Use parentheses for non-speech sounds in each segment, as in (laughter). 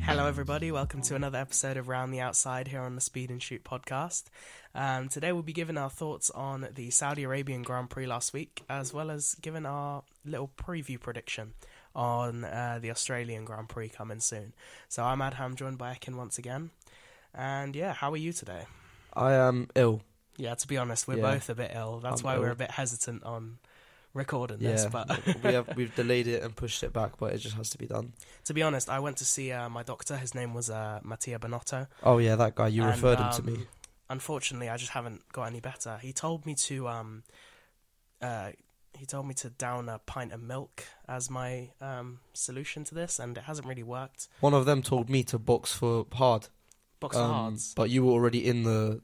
Hello, everybody. Welcome to another episode of Round the Outside here on the Speed N' Shoot podcast. Um, today, we'll be giving our thoughts on the Saudi Arabian Grand Prix last week, as well as giving our little preview prediction on uh, the Australian Grand Prix coming soon. So, I'm Adham, joined by Ekin once again. And yeah, how are you today? I am ill. Yeah, to be honest, we're Yeah. both a bit ill. That's I'm why we're a bit hesitant on recording this. Yeah, But we have (laughs) we've delayed it and pushed it back, but it just has to be done. to be honest, I went to see uh, my doctor. His name was uh, Mattia Binotto. Oh yeah, that guy you And, referred him to um, me. Unfortunately, I just haven't got any better. He told me to um, uh, he told me to down a pint of milk as my um solution to this, and it hasn't really worked. One of them told me to box for hard, Box um, hards, but you were already in the,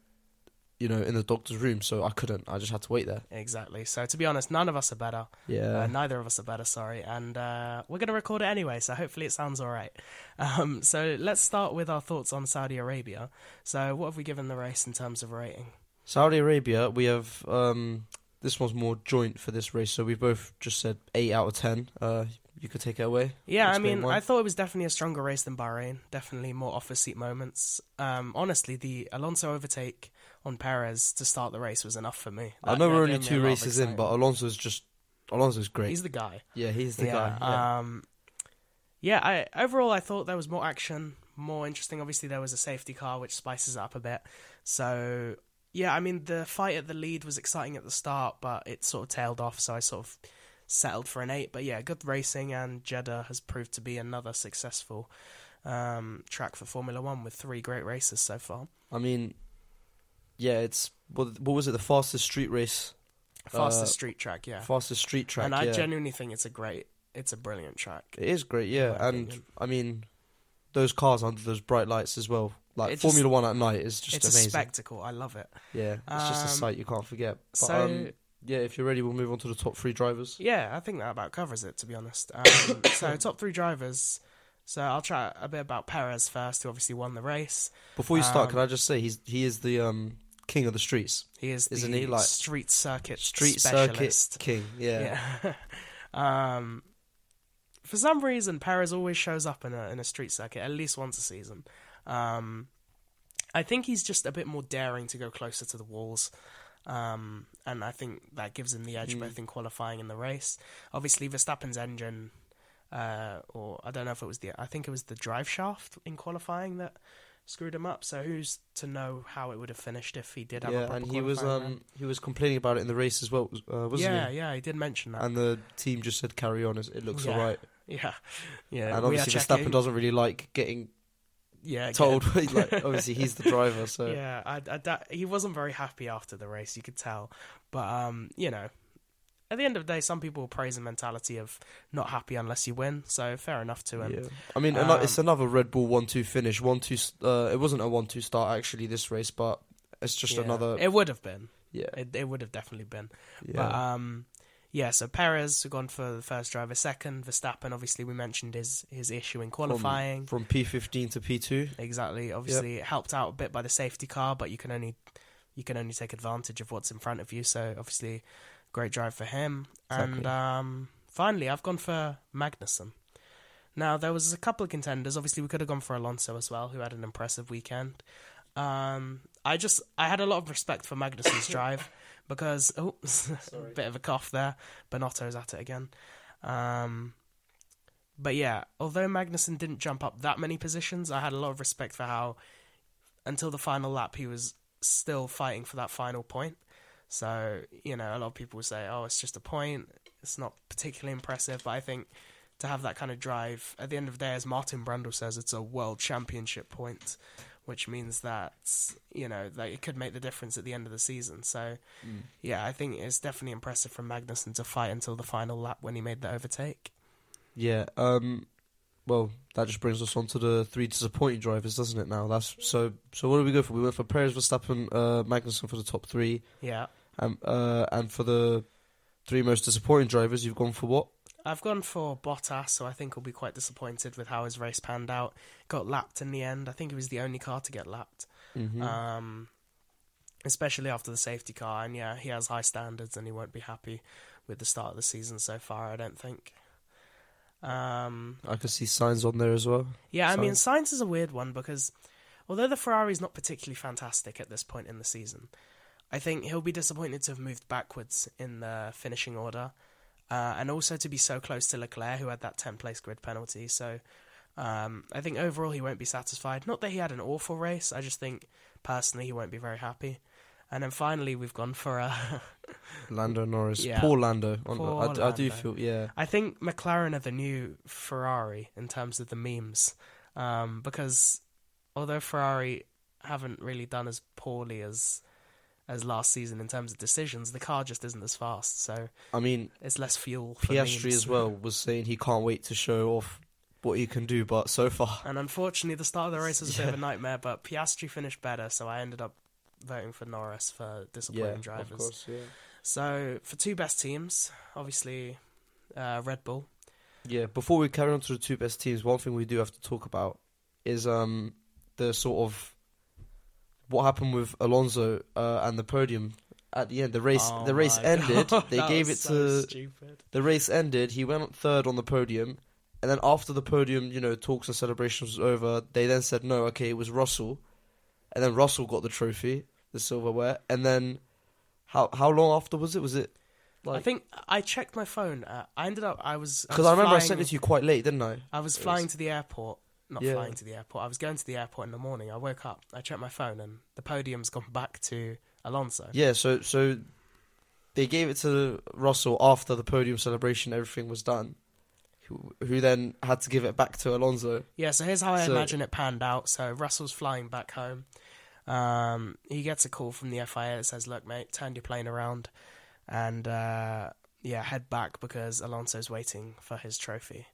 you know, in the doctor's room, so I couldn't. I just had to wait there. exactly. So to be honest, none of us are better. Yeah, Uh, neither of us are better, sorry. And uh, we're going to record it anyway, so hopefully it sounds all right. (laughs) Um, so let's start with our thoughts on Saudi Arabia. So, what have we given the race in terms of rating? Saudi Arabia. We have um, this one's more joint for this race, so we both just said eight out of ten. Uh, you could take it away. Yeah, I mean, why. I thought it was definitely a stronger race than Bahrain. Definitely more off the seat moments. Um, honestly, the Alonso overtake on Perez to start the race was enough for me. I know we're only gave me a two races in, but. Alonso's just Alonso's great. he's the guy. yeah, he's the yeah, guy. Yeah. Um, yeah. I overall I thought there was more action, more interesting. Obviously, there was a safety car which spices it up a bit. So yeah, I mean the fight at the lead was exciting at the start, but it sort of tailed off. So I sort of settled for an eight. But yeah, good racing, and Jeddah has proved to be another successful um, track for Formula One with three great races so far. I mean, yeah, it's what, what was it? The fastest street race, Fastest Uh, street track, yeah. fastest street track. and I yeah. genuinely think it's a great, it's a brilliant track. it is great, yeah. And opinion. I mean, those cars under those bright lights as well. Like It just- Formula One at night is just it's a spectacle. I love it. yeah, it's just a Um, sight you can't forget. But, so um, yeah, if you're ready, we'll move on to the top three drivers. Yeah, I think that about covers it, to be honest. Um, (coughs) so, top three drivers. So, I'll chat a bit about Perez first, who obviously won the race. Before you start, Um, can I just say he's he is the um king of the streets, He is Isn't the he, like, street circuit street specialist. circuit king. Yeah. (laughs) Yeah. um, for some reason, Perez always shows up in a in a street circuit at least once a season. Um, I think he's just a bit more daring to go closer to the walls. Um, and I think that gives him the edge Mm. both in qualifying and the race. Obviously, Verstappen's engine, uh, or I don't know if it was the, I think it was the drive shaft in qualifying that screwed him up. So who's to know how it would have finished if he did have a Yeah, proper and he was um he was complaining about it in the race as well, uh, wasn't yeah, he? yeah, yeah, he did mention that. And the team just said carry on, it looks Yeah. alright. (laughs) yeah, yeah. And obviously checking. Verstappen doesn't really like getting yeah, told. (laughs) (laughs) like obviously he's the driver, so yeah, I, I, that, he wasn't very happy after the race. You could tell, but um, you know, at the end of the day, some people praise the mentality of not happy unless you win. So fair enough to him. Yeah, I mean, ano- it's Um, another Red Bull one-two finish. One-two. Uh, it wasn't a one-two start actually this race, but it's just Yeah. another. It would have been. yeah, It, it would have definitely been. yeah. But um, yeah. So Perez gone for the first driver. Second, Verstappen. Obviously, we mentioned his his issue in qualifying. From P15 to P2. Exactly. Obviously, it helped out a bit by the safety car, but you can only you can only take advantage of what's in front of you. So obviously, great drive for him. And um, finally, I've gone for Magnussen. Now there was a couple of contenders. Obviously, we could have gone for Alonso as well, who had an impressive weekend. Um, I just I had a lot of respect for Magnussen's (coughs) drive because oh, (laughs) bit of a cough there. Binotto's at it again. Um, but yeah, although Magnussen didn't jump up that many positions, I had a lot of respect for how, until the final lap, he was still fighting for that final point. So, you know, a lot of people say, oh, it's just a point. It's not particularly impressive. But I think to have that kind of drive, at the end of the day, as Martin Brundle says, it's a world championship point, which means that, you know, that it could make the difference at the end of the season. So, yeah, I think it's definitely impressive from Magnussen to fight until the final lap when he made the overtake. Yeah. Um. Well, that just brings us on to the three disappointing drivers, doesn't it? Now that's so. So what do we go for? We went for Perez, Verstappen, uh, Magnussen for the top three, Yeah. Um, uh, and for the three most disappointing drivers, you've gone for what? I've gone for Bottas, so I think he'll be quite disappointed with how his race panned out. Got lapped in the end. I think he was the only car to get lapped, Mm-hmm. um, especially after the safety car. And yeah, he has high standards, and he won't be happy with the start of the season so far. I don't think. Um, I can see Sainz on there as well. yeah, I mean, Sainz is a weird one because although the Ferrari's not particularly fantastic at this point in the season, I think he'll be disappointed to have moved backwards in the finishing order, uh, and also to be so close to Leclerc, who had that 10 place grid penalty. So um, I think overall he won't be satisfied. Not that he had an awful race, I just think personally he won't be very happy. And then finally, we've gone for uh, (laughs) Lando Norris, Yeah. poor Lando. Poor I, I do feel, yeah, I think McLaren are the new Ferrari in terms of the memes, um, because although Ferrari haven't really done as poorly as as last season in terms of decisions, the car just isn't as fast, so I mean, it's less fuel. For Piastri as well was saying he can't wait to show off what he can do, but so far, And unfortunately, the start of the race was a bit of a nightmare, but Piastri finished better, so I ended up voting for Norris for disappointing yeah, drivers. of course, yeah. So for two best teams, obviously uh, Red Bull. Yeah, before we carry on to the two best teams, one thing we do have to talk about is um the sort of what happened with Alonso uh, and the podium at the end. The race, Oh the race (laughs) ended. God, They gave it so to stupid. the race ended. He went third on the podium, and then after the podium, you know, talks and celebrations was over. They then said no, okay, it was Russell, and then Russell got the trophy, the silverware, and then how how long after was it? Was it I think I checked my phone. Uh, I ended up. I was because I, remember I sent it to you quite late, didn't I? I was flying was- to the airport. Not Yeah. flying to the airport. I was going to the airport in the morning. I woke up. I checked my phone, and the podium's gone back to Alonso. Yeah, so so they gave it to Russell after the podium celebration. Everything was done. Who, who then had to give it back to Alonso? Yeah, so here's how I So- imagine it panned out. So Russell's flying back home. Um, he gets a call from the FIA that says, "Look, mate, turn your plane around, and uh, yeah, head back because Alonso's waiting for his trophy."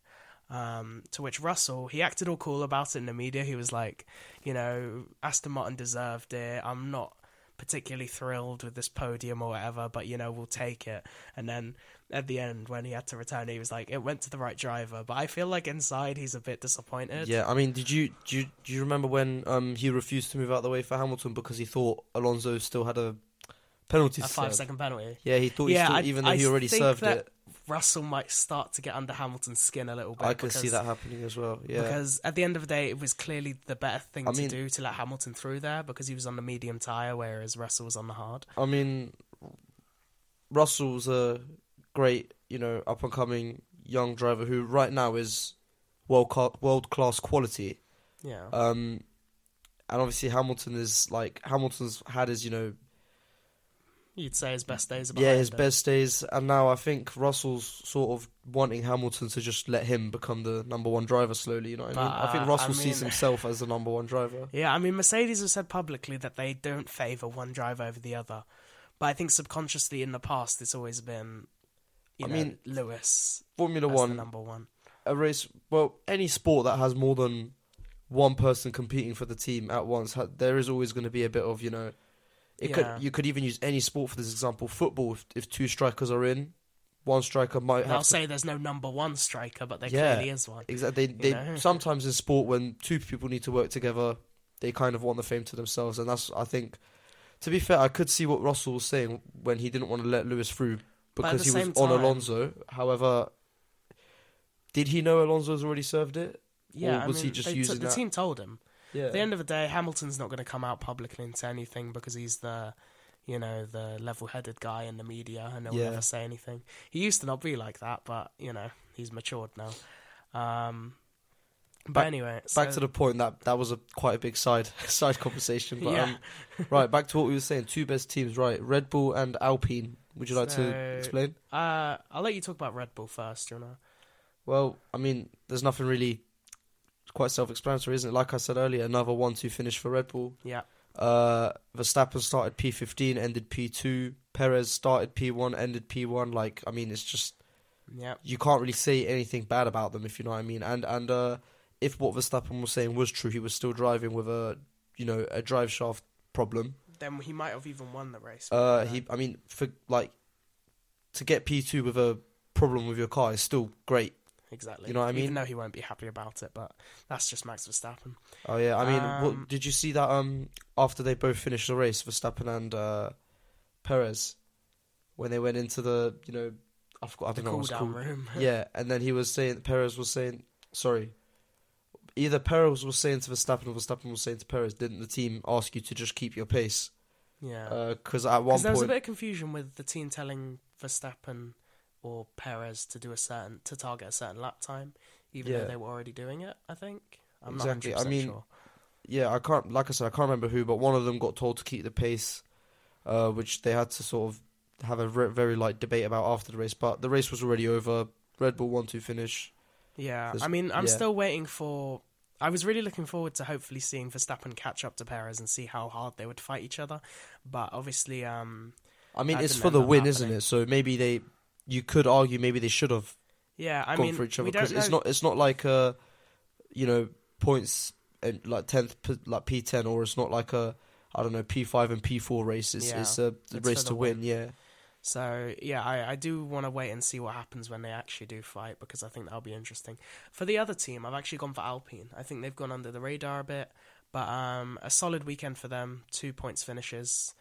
Um, to which Russell, he acted all cool about it in the media. He was like, "You know, Aston Martin deserved it. I'm not." particularly thrilled with this podium or whatever, but you know, we'll take it. And then at the end, when he had to return, he was like, it went to the right driver. But I feel like inside he's a bit disappointed. Yeah, I mean, did you do you, do you remember when um he refused to move out of the way for Hamilton because he thought Alonso still had a penalty? a five second penalty. Yeah, he thought Yeah, he still, I- even though I he already served it. Russell might start to get under Hamilton's skin a little bit. I can see that happening as well. Yeah, Because at the end of the day, it was clearly the better thing I to mean- do to let Hamilton through there because he was on the medium tyre, whereas Russell was on the hard. I mean, Russell's a great, you know, up and coming young driver who right now is world world class quality. Yeah. Um, and obviously Hamilton is like Hamilton's had his, you know, You'd say his best days are yeah, his him. best days, and now I think Russell's sort of wanting Hamilton to just let him become the number one driver slowly. You know what I mean? I think uh, Russell I sees himself as the number one driver. Yeah, I mean, Mercedes have said publicly that they don't favour one driver over the other. But I think subconsciously in the past, it's always been, you I know, mean, Lewis Formula One, number one. a race, well, any sport that has more than one person competing for the team at once, there is always going to be a bit of, you know, it Yeah. could you could even use any sport for this example. Football, if, if two strikers are in, one striker might I'll to say there's no number one striker, but there Yeah. clearly is one. Exactly. They, they sometimes in sport when two people need to work together, they kind of want the fame to themselves, and that's I think. To be fair, I could see what Russell was saying when he didn't want to let Lewis through because he was same on Alonso. However, did he know Alonso's already served it? Yeah, I was he mean, just they t- using the that? team told him. Yeah. At the end of the day, Hamilton's not going to come out publicly and say anything because he's the, you know, the level-headed guy in the media and he'll Yeah. ever say anything. He used to not be like that, but you know, he's matured now. Um, but Back- anyway, Back so- to the point that that was a quite a big side (laughs) side conversation. But Yeah. um, right, back to what we were saying. Two best teams, right? Red Bull and Alpine. Would you like to explain? Uh, I'll let you talk about Red Bull first. You know, Well, I mean, there's nothing really. Quite self-explanatory, isn't it? Like I said earlier, another one-two finish for Red Bull. yeah, Uh, Verstappen started P15, ended P2. Perez started P1, ended P1. Like, I mean, it's just yeah, you can't really say anything bad about them if you know what I mean. And and uh, if what Verstappen was saying was true, he was still driving with a you know a drive shaft problem. then he might have even won the race. Uh, he, I mean, for like to get P2 with a problem with your car is still great. Exactly. you know what I mean? Even though he won't be happy about it, but that's just Max Verstappen. Oh yeah, I mean, Um, what, did you see that? Um, after they both finished the race, Verstappen and uh, Perez, when they went into the you know I forgot. I the don't know cool what it's down called. room. (laughs) Yeah, and then he was saying Perez was saying sorry. Either Perez was saying to Verstappen or Verstappen was saying to Perez, didn't the team ask you to just keep your pace? yeah. Because at one Because there was a bit of confusion with the team telling Verstappen or Perez to do a certain to target a certain lap time, even Yeah. though they were already doing it. I think. I'm Exactly. not I 100% mean, sure. yeah, I can't. Like I said, I can't remember who, but one of them got told to keep the pace, uh, which they had to sort of have a re- very light debate about after the race. But the race was already over. Red Bull one two finish. Yeah, there's- I mean, I'm yeah. still waiting for. I was really looking forward to hopefully seeing Verstappen catch up to Perez and see how hard they would fight each other. But obviously, um, I mean, it's for the win, isn't it? So maybe they, you could argue maybe they should have yeah, I gone mean, for each other because it's not it's not like a, you know, points and like tenth like P ten or it's not like a I don't know P five and P four race. It's Yeah, it's a it's race to win. win. Yeah, So yeah, I, I do want to wait and see what happens when they actually do fight because I think that'll be interesting. For the other team, I've actually gone for Alpine. I think they've gone under the radar a bit, but um, a solid weekend for them. Two points finishes.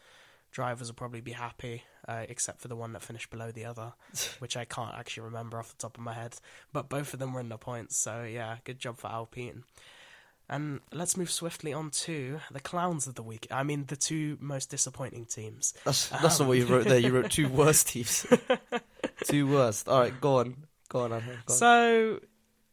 Drivers will probably be happy, uh, except for the one that finished below the other, (laughs) which I can't actually remember off the top of my head. But both of them were in the points, so yeah, good job for Alpine. And let's move swiftly on to the clowns of the week. I mean, the two most disappointing teams. that's that's not what you wrote there. You wrote two worst (laughs) teams. two worst. All right, go on, go on. Go on. So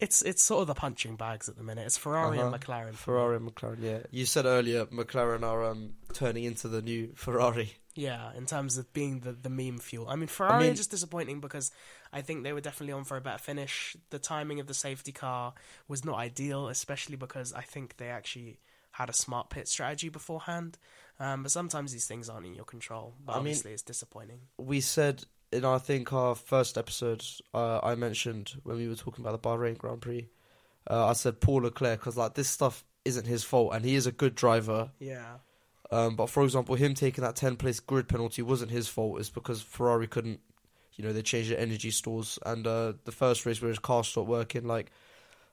it's it's sort of the punching bags at the minute. It's Ferrari and Uh-huh. McLaren. Ferrari and McLaren. Yeah, you said earlier McLaren are um turning into the new Ferrari. Yeah, in terms of being the, the meme fuel. I mean, Ferrari mean- are just disappointing because I think they were definitely on for a better finish. The timing of the safety car was not ideal, especially because I think they actually had a smart pit strategy beforehand. Um, but sometimes these things aren't in your control. But I mean- obviously, it's disappointing. we said in I think our first episode, uh, I mentioned when we were talking about the Bahrain Grand Prix, uh, I said Paul Leclerc because like this stuff isn't his fault and he is a good driver. Yeah. Um, but for example, him taking that ten place grid penalty wasn't his fault. It's because Ferrari couldn't, you know, they changed their energy stores and uh, the first race where his car stopped working. Like,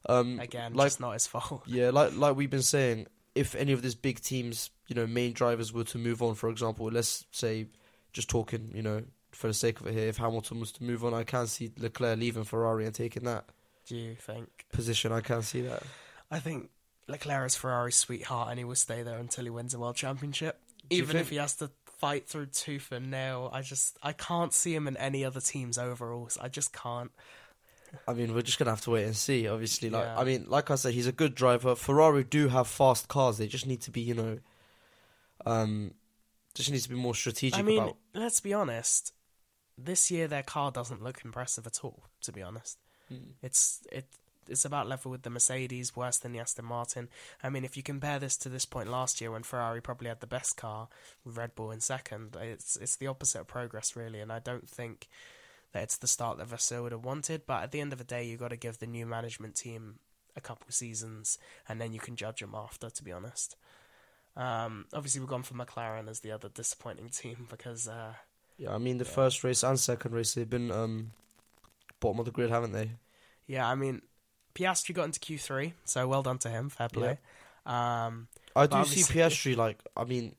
um, Again, like just not his fault. (laughs) yeah, like like we've been saying, if any of these big teams, you know, main drivers were to move on, for example, let's say, just talking, you know, for the sake of it here, if Hamilton was to move on, I can see Leclerc leaving Ferrari and taking that Do you think? position. I can see that. I think Leclerc is Ferrari's sweetheart, and he will stay there until he wins a world championship. Even if he has to fight through tooth and nail, I just I can't see him in any other team's overalls. I just can't. I mean, we're just gonna have to wait and see. Obviously, like Yeah. I mean, like I said, he's a good driver. Ferrari do have fast cars. They just need to be, you know, um, just needs to be more strategic I mean, about. let's be honest. This year, their car doesn't look impressive at all. To be honest, Mm. it's it it's about level with the Mercedes, worse than the Aston Martin. I mean, if you compare this to this point last year when Ferrari probably had the best car with Red Bull in second, it's it's the opposite of progress really, and I don't think that it's the start that Vasseur would have wanted. But at the end of the day, you've got to give the new management team a couple seasons, and then you can judge them after. To be honest, um, obviously we've gone for McLaren as the other disappointing team (laughs) because. Uh, Yeah, I mean, the Yeah. first race and second race they've been um, bottom of the grid, haven't they? Yeah, I mean, Piastri got into Q3, so well done to him. Fair play. Um, I do see Piastri like. I mean,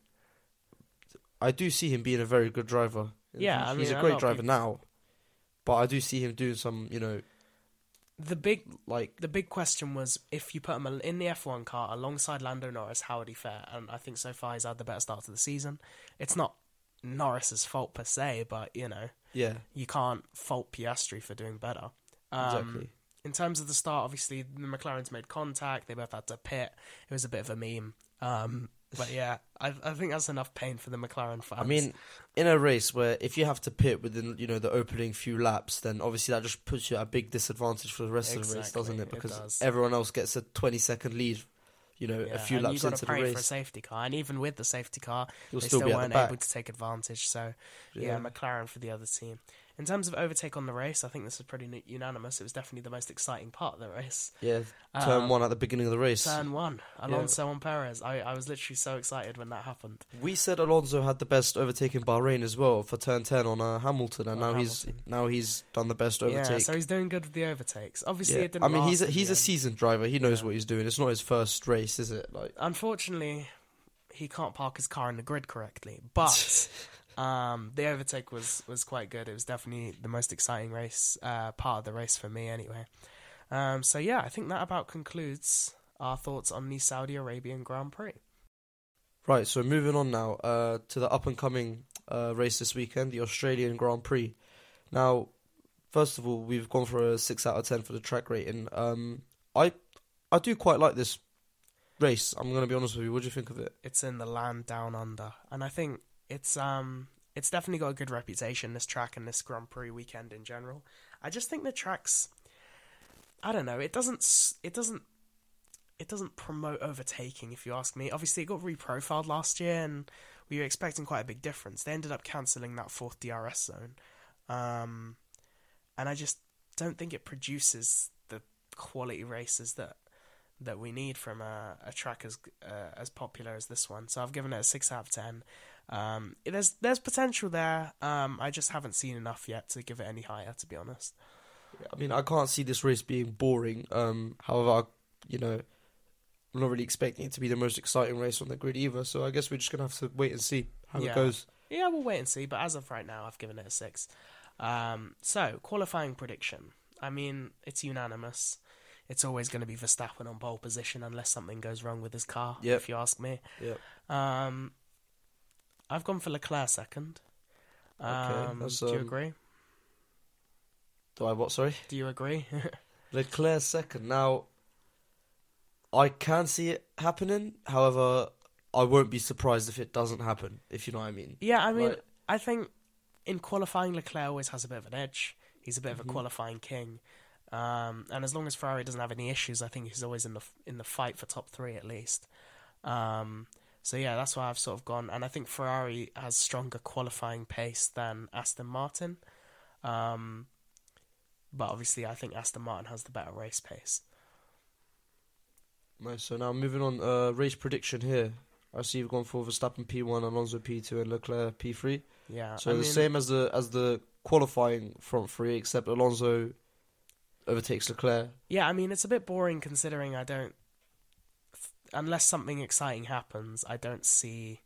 I do see him being a very good driver. Yeah, he's, I mean, a a great driver people- now, but I do see him doing some, you know, the big, like the big question was if you put him in the F1 car alongside Lando Norris, how would he fare? And I think so far he's had the better start to the season. It's not Norris's fault per se, but you know yeah, you can't fault Piastri for doing better. Um, exactly. In terms of the start, obviously the McLarens made contact. They both had to pit. It was a bit of a meme. Um, but (sighs) yeah, I, I think that's enough pain for the McLaren fans. I mean, in a race where if you have to pit within, you know, the opening few laps, then obviously that just puts you at a big disadvantage for the rest of the race, doesn't it? it Because does. everyone else gets a twenty second lead, you know, Yeah, a few laps into to the race, for a safety car, and even with the safety car, You'll they still, still, weren't able to take advantage. So yeah. McLaren for the other team. In terms of overtake on the race, I think this is pretty unanimous. It was definitely the most exciting part of the race. yeah, turn Um, one at the beginning of the race. Turn one, Alonso on Perez. I, I was literally so excited when that happened. We said Alonso had the best overtake in Bahrain as well for turn ten on uh, Hamilton, and On now he's now he's done the best overtake. Yeah, so he's doing good with the overtakes. Obviously, Yeah. it didn't. I mean, he's a, he's a seasoned driver. He knows Yeah. what he's doing. It's not his first race, is it? Like, Unfortunately, he can't park his car in the grid correctly. But (laughs) Um, the overtake was was quite good. It was definitely the most exciting race, uh, part of the race for me, anyway. Um, so yeah, I think that about concludes our thoughts on the Saudi Arabian Grand Prix. Right, so moving on now uh, to the up and coming uh, race this weekend, the Australian Grand Prix. Now, first of all, we've gone for a six out of ten for the track rating. Um, I I do quite like this race. I'm going to be honest with you. What do you think of it? It's in the land down under, and I think it's um it's definitely got a good reputation. This track and this Grand Prix weekend in general. I just think the tracks. I don't know. It doesn't. It doesn't. It doesn't promote overtaking. If you ask me, obviously it got reprofiled last year, and we were expecting quite a big difference. They ended up cancelling that fourth DRS zone, um, and I just don't think it produces the quality races that that we need from a, a track as uh, as popular as this one. So I've given it a six out of ten. Um, there's there's potential there. Um, I just haven't seen enough yet to give it any higher, to be honest. I mean, I can't see this race being boring. Um, however, I, you know, I'm not really expecting it to be the most exciting race on the grid either. So I guess we're just gonna have to wait and see how Yeah. it goes. Yeah, we'll wait and see. But as of right now, I've given it a six. Um, so qualifying prediction. I mean, it's unanimous. It's always going to be Verstappen on pole position unless something goes wrong with his car. Yep. If you ask me. Yep. Um, I've gone for Leclerc second. Um, that's, do you um, agree? Do I what? Sorry, Do you agree? (laughs) Leclerc second. Now, I can see it happening. However, I won't be surprised if it doesn't happen. If you know what I mean. yeah, I mean. I think in qualifying, Leclerc always has a bit of an edge. He's a bit of a Mhm. qualifying king, um, and as long as Ferrari doesn't have any issues, I think he's always in the in the fight for top three at least. Um, so yeah, that's why I've sort of gone, and I think Ferrari has stronger qualifying pace than Aston Martin. Um, but obviously, I think Aston Martin has the better race pace. Nice. So now moving on, uh, race prediction here. I see you've gone for Verstappen P1, Alonso P2, and Leclerc P3. Yeah, So I the mean, same as the as the qualifying front three, except Alonso overtakes Leclerc. Yeah, I mean it's a bit boring considering I don't unless something exciting happens, I don't see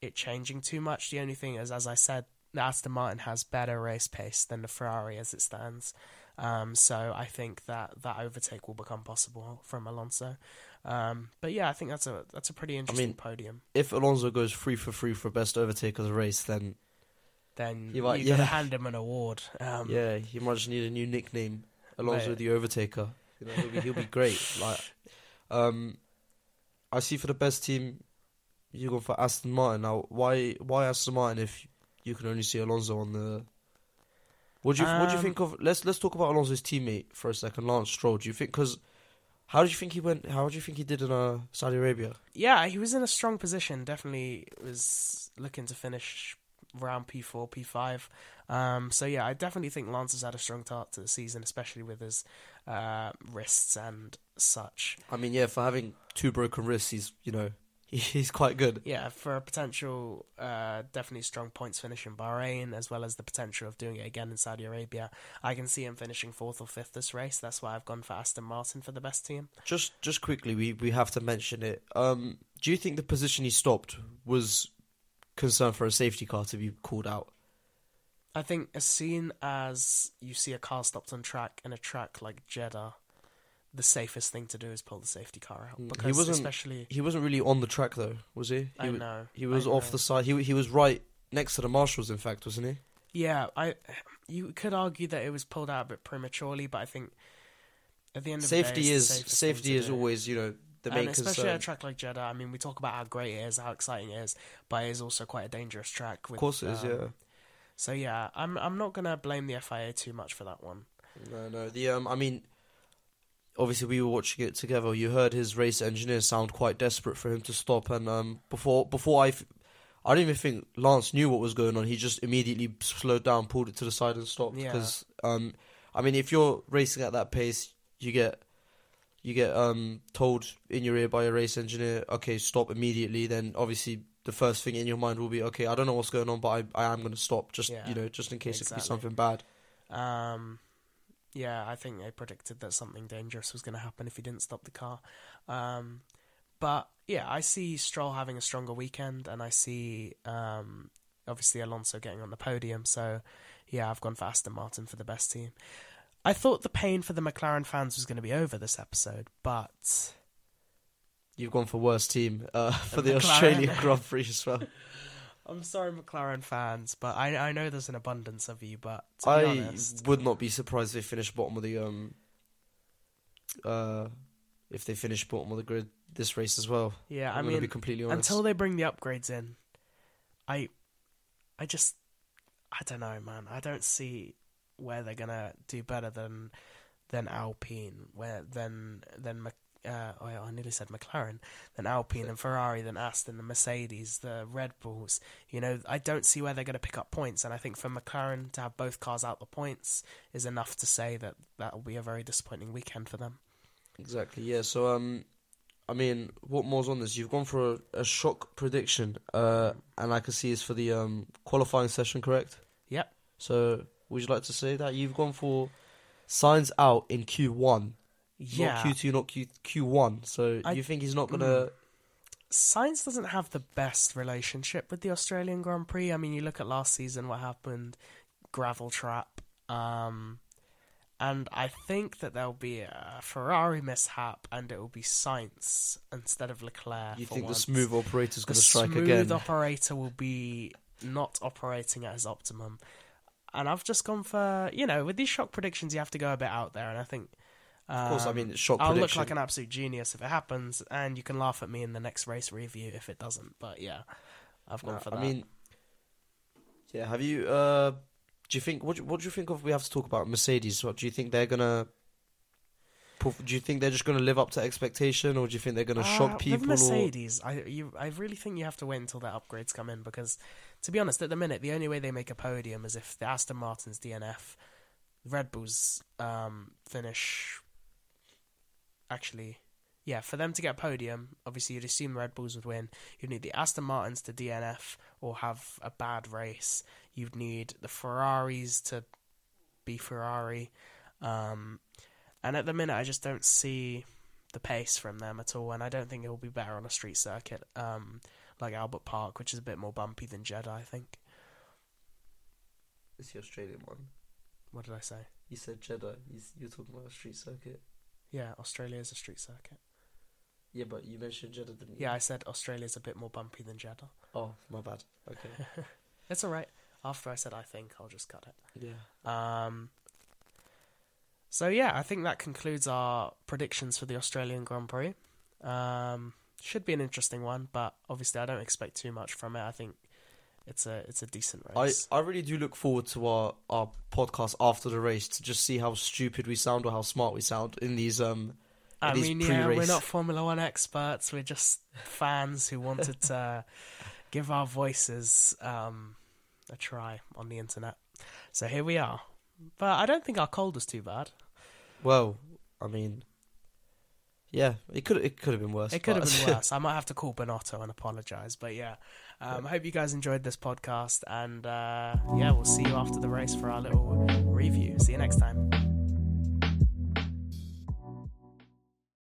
it changing too much. The only thing is as I said, the Aston Martin has better race pace than the Ferrari as it stands. Um, so I think that that overtake will become possible from Alonso. Um, but yeah, I think that's a that's a pretty interesting mean, podium. If Alonso goes three for three for best overtake of the race, then Then You you might- yeah. hand him an award. Um, yeah, he might just need a new nickname, Alonso Mate. the Overtaker. You know, he'll be he'll be great. (laughs) Like, um, I see for the best team, you go for Aston Martin. Now, why why Aston Martin if you can only see Alonso on the? What do you what do you Um, think of? Let's let's talk about Alonso's teammate for a second, Lance Stroll. Do you think because? How do you think he went? How do you think he did in uh, Saudi Arabia? Yeah, he was in a strong position. Definitely was looking to finish round P four, P five. Um, so yeah, I definitely think Lance has had a strong start to the season, especially with his uh, wrists and such. I mean, yeah, for having two broken wrists, he's you know (laughs) he's quite good. Yeah, for a potential, uh, definitely strong points finish in Bahrain, as well as the potential of doing it again in Saudi Arabia. I can see him finishing fourth or fifth this race. That's why I've gone for Aston Martin for the best team. Just just quickly, we we have to mention it. Um, do you think the position he stopped was concern for a safety car to be called out? I think as soon as you see a car stopped on track in a track like Jeddah, the safest thing to do is pull the safety car out Mm, he because wasn't- especially He wasn't really on the track though, was he? He, I know he was I off know. the side. He he was right next to the marshals, in fact, wasn't he? Yeah, I you could argue that it was pulled out a bit prematurely, but I think at the end of Safety the day, is the safety is do. always you know the main and especially concern. a track like Jeddah. I mean, we talk about how great it is, how exciting it is, but it is also quite a dangerous track. With, of course, it is. um, yeah. So yeah, I'm I'm not gonna blame the FIA too much for that one. No, no. The um, I mean, obviously we were watching it together. You heard his race engineer sound quite desperate for him to stop, and um, before before I, f- I don't even think Lance knew what was going on. He just immediately slowed down, pulled it to the side, and stopped. Yeah. Because um, I mean, if you're racing at that pace, you get you get um told in your ear by a race engineer, okay, stop immediately. Then obviously. The first thing in your mind will be, okay, I don't know what's going on, but I, I am going to stop, just Yeah, you know, just in case it could be something bad. Um, yeah, I think they predicted that something dangerous was going to happen if he didn't stop the car. Um, but yeah, I see Stroll having a stronger weekend, and I see um, obviously Alonso getting on the podium. So, yeah, I've gone for Aston Martin for the best team. I thought the pain for the McLaren fans was going to be over this episode, but You've gone for worst team uh, (laughs) for the McLaren. Australian Grand Prix as well. (laughs) I'm sorry, McLaren fans, but I I know there's an abundance of you, but to be I honest, would not be surprised if they finish bottom of the um uh if they finish bottom of the grid this race as well. yeah, I'm I mean, be completely honest. until they bring the upgrades in, I, I just, I don't know, man. I don't see where they're gonna do better than than Alpine, where than than uh, oh, I nearly said McLaren, than Alpine and Ferrari, than Aston, the Mercedes, the Red Bulls. You know, I don't see where they're going to pick up points, and I think for McLaren to have both cars out the points is enough to say that that will be a very disappointing weekend for them. Exactly. Yeah. So um, I mean, what more's on this? You've gone for a, a shock prediction, uh, and I can see it's for the um qualifying session, correct? Yep. So would you like to say that you've gone for Sainz out in Q one, Yeah, not Q two, not Q Q one. So I- you think he's not gonna? Sainz doesn't have the best relationship with the Australian Grand Prix. I mean, you look at last season, what happened, gravel trap, um, and I think that there'll be a Ferrari mishap, and it will be Sainz instead of Leclerc. You think the smooth operator's The gonna strike again? The smooth operator will be not operating at his optimum, and I've just gone for you know with these shock predictions, you have to go a bit out there, and I think. Of course, I um, mean shock I'll prediction. look like an absolute genius if it happens, and you can laugh at me in the next race review if it doesn't. But yeah, I've gone for that. I mean, yeah. Have you? Uh, do you think? What? do- What do you think of? We have to talk about Mercedes. What do you think they're gonna? Do you think they're just gonna live up to expectation, or do you think they're gonna Uh, shock people? Mercedes, I you I really think you have to wait until their upgrades come in because, to be honest, at the minute the only way they make a podium is if the Aston Martin's DNF, Red Bulls um, finish. Actually, yeah, for them to get a podium, obviously you'd assume Red Bulls would win. You'd need the Aston Martins to DNF or have a bad race. You'd need the Ferraris to be Ferrari. Um, and at the minute, I just don't see the pace from them at all, and I don't think it will be better on a street circuit um, like Albert Park, which is a bit more bumpy than Jeddah. I think. It's the Australian one. What did I say? You said Jeddah. You're talking about a street circuit. Yeah, Australia is a street circuit. Yeah, but you mentioned Jeddah, didn't you? Yeah, I said Australia's a bit more bumpy than Jeddah. Oh, my bad. Okay. (laughs) It's all right. After I said I think, I'll just cut it. yeah. Um, so yeah, I think that concludes our predictions for the Australian Grand Prix. Um, should be an interesting one, but obviously I don't expect too much from it. I think it's a it's a decent race. I I really do look forward to our, our podcast after the race to just see how stupid we sound or how smart we sound in these um I it is mean, yeah, we're not Formula One experts. We're just fans who wanted to (laughs) give our voices um, a try on the internet. So here we are. But I don't think our cold was too bad. Well, I mean, yeah, it could it could have been worse. It could have been (laughs) worse. I might have to call Binotto and apologise. But yeah, um, I hope you guys enjoyed this podcast. And uh, yeah, we'll see you after the race for our little review. See you next time.